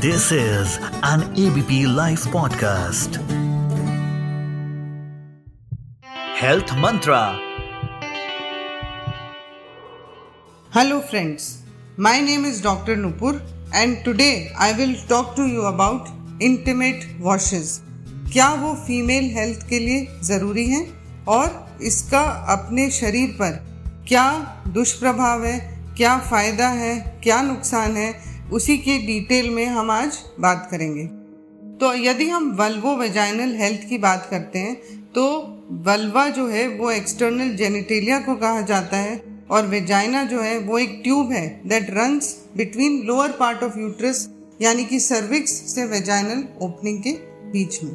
This is an ABP live podcast health mantra hello friends my name is doctor Nupur and today I will talk to you about intimate washes क्या वो female health के लिए ज़रूरी हैं? और इसका अपने शरीर पर क्या दुष्प्रभाव है? क्या फ़ायदा है? क्या नुकसान है? उसी के डिटेल में हम आज बात करेंगे। तो यदि हम वल्वो वेजाइनल हेल्थ की बात करते हैं तो वल्वा जो है, वो एक्सटर्नल जेनिटेलिया को कहा जाता है और वेजाइना जो है, वो एक ट्यूब है that runs between lower part of uterus यानी कि सर्विक्स से वेजाइनल ओपनिंग के बीच में।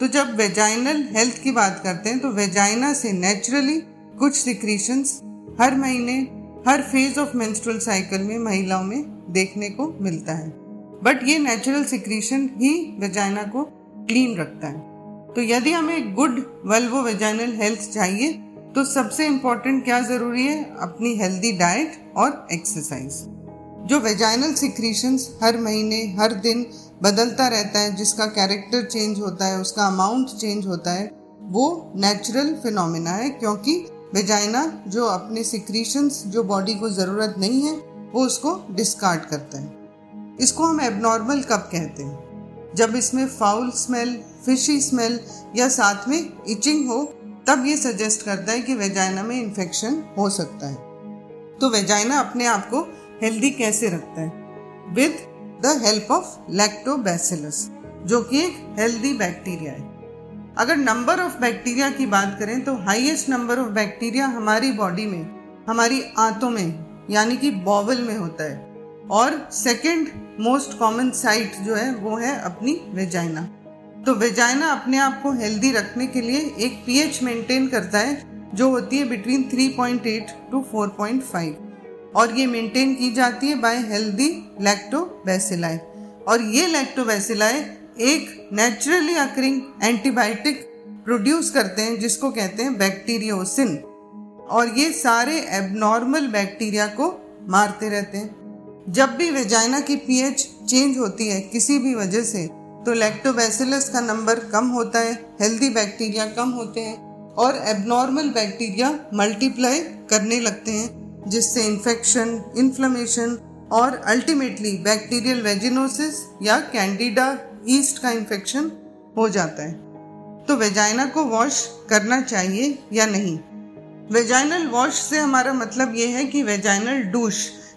तो जब वेजाइनल हेल्थ की बात करते हैं तो वेजाइना से नेचुरली कुछ सिक्रीशंस हर महीने, हर फ़ेज़ ऑफ़ मेंस्ट्रुअल साइकिल में महिलाओं में देखने को मिलता है। बट ये नेचुरल सिक्रीशन ही वेजाइना को क्लीन रखता है। तो यदि हमें गुड वल्वो वेजाइनल हेल्थ चाहिए तो सबसे इम्पोर्टेंट क्या ज़रूरी है? अपनी हेल्दी डाइट और एक्सरसाइज जो वेजाइनल सिक्रीशंस हर महीने, हर दिन बदलता रहता है, जिसका कैरेक्टर चेंज होता है, उसका अमाउंट चेंज होता है, वो नेचुरल फिनोमिना है, क्योंकि वेजाइना जो अपने सिक्रीशंस जो बॉडी को ज़रूरत नहीं है वो उसको डिस्कार्ड करता है। इसको हम एबनॉर्मल कब कहते हैं? जब इसमें फाउल स्मेल फिशी स्मेल या साथ में इचिंग हो, तब ये सजेस्ट करता है कि वेजाइना में इन्फेक्शन हो सकता है। तो वेजाइना अपने आप को हेल्दी कैसे रखता है? With the help of lactobacillus जो कि एक हेल्दी बैक्टीरिया है। अगर नंबर ऑफ़ बैक्टीरिया की बात करें तो हाईएस्ट नंबर ऑफ़ बैक्टीरिया हमारी बॉडी में, हमारी आंतों में यानी कि बॉवल में होता है। और सेकंड मोस्ट कॉमन साइट जो है, वो है अपनी वेजाइना तो वेजाइना अपने आप को हेल्दी रखने के लिए एक पीएच मेंटेन करता है, जो होती है बिटवीन 3.8 टू 4.5 और ये मेंटेन की जाती है बाय हेल्दी लैक्टोबैसिलाई और ये लैक्टोबैसिलाई एक नेचुरली अकरिंग एंटीबायोटिक प्रोड्यूस करते हैं, जिसको कहते हैं बैक्टीरियोसिन और ये सारे एबनॉर्मल बैक्टीरिया को मारते रहते हैं। जब भी वेजाइना की पीएच चेंज होती है किसी भी वजह से तो लैक्टोबैसिलस का नंबर कम होता है हेल्दी बैक्टीरिया कम होते हैं और एबनॉर्मल बैक्टीरिया मल्टीप्लाई करने लगते हैं, जिससे इन्फेक्शन इन्फ्लेमेशन और अल्टीमेटली बैक्टीरियल वेजिनोसिस या कैंडिडा ईस्ट का इन्फेक्शन हो जाता है। तो वेजाइना को वॉश करना चाहिए या नहीं? वेजाइनल वॉश से हमारा मतलब ये है कि वेजाइनल डूश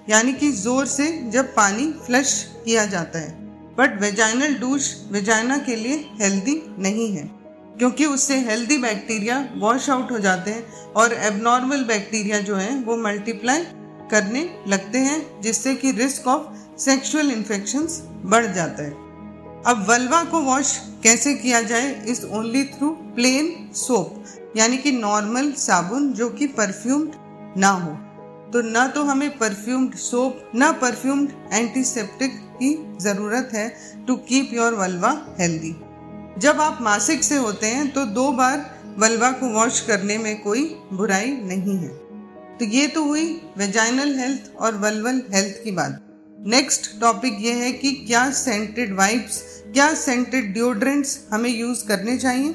यानी कि ज़ोर से जब पानी फ्लश किया जाता है। बट वेजाइनल डूश वेजाइना के लिए हेल्दी नहीं है, क्योंकि उससे हेल्दी बैक्टीरिया वॉश आउट हो जाते हैं और एबनॉर्मल बैक्टीरिया जो है, वो मल्टीप्लाई करने लगते हैं, जिससे कि रिस्क ऑफ़ सेक्सुअल इन्फेक्शंस बढ़ जाता है। अब वल्वा को वॉश कैसे किया जाए? Is only through plain soap यानी कि नॉर्मल साबुन जो कि परफ्यूम्ड ना हो। तो ना तो हमें परफ्यूम्ड सोप ना परफ्यूम्ड एंटीसेप्टिक की ज़रूरत है to keep your vulva healthy जब आप मासिक से होते हैं तो दो बार वल्वा को वॉश करने में कोई बुराई नहीं है। तो ये तो हुई वेजाइनल हेल्थ और वल्वल हेल्थ की बात। नेक्स्ट टॉपिक ये है कि क्या सेंटेड वाइप्स क्या सेंटेड डिओड्रेंट्स हमें यूज़ करने चाहिए?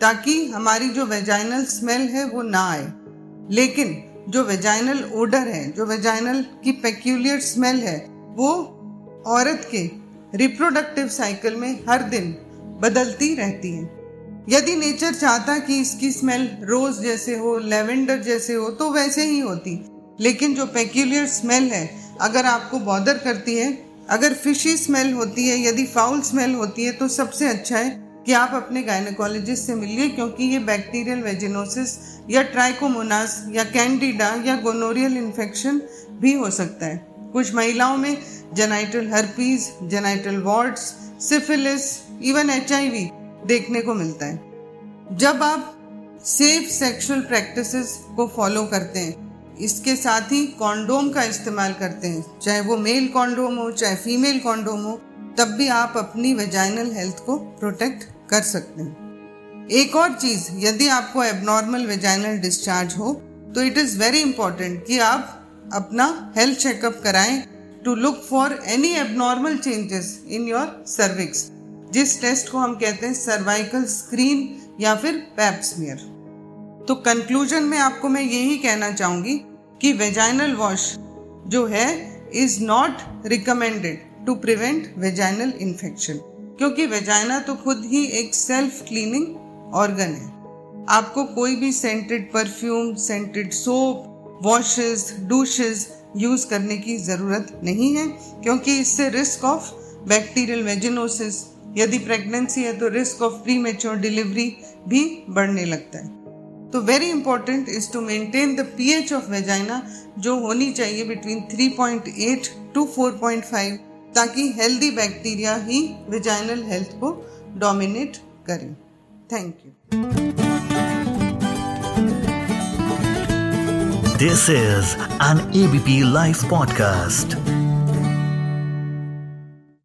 ताकि हमारी जो वेजाइनल स्मेल है वो ना आए। लेकिन जो वेजाइनल ओडर है, जो वेजाइनल की पेक्यूलियर स्मेल है, वो औरत के रिप्रोडक्टिव साइकिल में हर दिन बदलती रहती है। यदि नेचर चाहता कि इसकी स्मेल रोज जैसे हो लेवेंडर जैसे हो तो वैसे ही होती। लेकिन जो पेक्यूलियर स्मेल है अगर आपको बॉदर करती है, अगर फिशी स्मेल होती है, यदि फाउल स्मेल होती है तो सबसे अच्छा है कि आप अपने गायनोकोलॉजिस्ट से मिलिए, क्योंकि ये बैक्टीरियल वेजिनोसिस या ट्राइकोमोनास या कैंडिडा या गोनोरियल इन्फेक्शन भी हो सकता है। कुछ महिलाओं में genital herpes genital warts syphilis even HIV देखने को मिलता है। जब आप सेफ़ सेक्सुअल प्रैक्टिसेस को फॉलो करते हैं इसके साथ ही कॉन्डोम का इस्तेमाल करते हैं। चाहे वो मेल कॉन्डोम हो, चाहे फीमेल कॉन्डोम हो, तब भी आप अपनी वेजाइनल हेल्थ को प्रोटेक्ट कर सकते हैं। एक और चीज़, यदि आपको एबनॉर्मल वेजाइनल डिस्चार्ज हो तो इट इज़ वेरी इंपॉर्टेंट कि आप अपना हेल्थ चेकअप कराएँ to look for any abnormal changes in your cervix जिस टेस्ट को हम कहते हैं सर्वाइकल स्क्रीन या फिर पैप्समियर तो कंक्लूजन में आपको मैं यही कहना चाहूँगी कि वेजाइनल वॉश जो है is not recommended to prevent vaginal infection क्योंकि वेजाइना तो खुद ही एक सेल्फ क्लीनिंग ऑर्गन है। आपको कोई भी scented perfume scented soap washes douches use करने की ज़रूरत नहीं है, क्योंकि इससे रिस्क ऑफ़ बैक्टीरियल वेजिनोसिस यदि प्रेगनेंसी है तो रिस्क ऑफ़ प्री डिलीवरी भी बढ़ने लगता है। तो very important is to maintain the pH of vagina जो होनी चाहिए बिटवीन 3.8 टू 4.5 ताकि हेल्दी बैक्टीरिया ही वेजाइनल हेल्थ को डोमिनेट करें। Thank you this is an ABP live podcast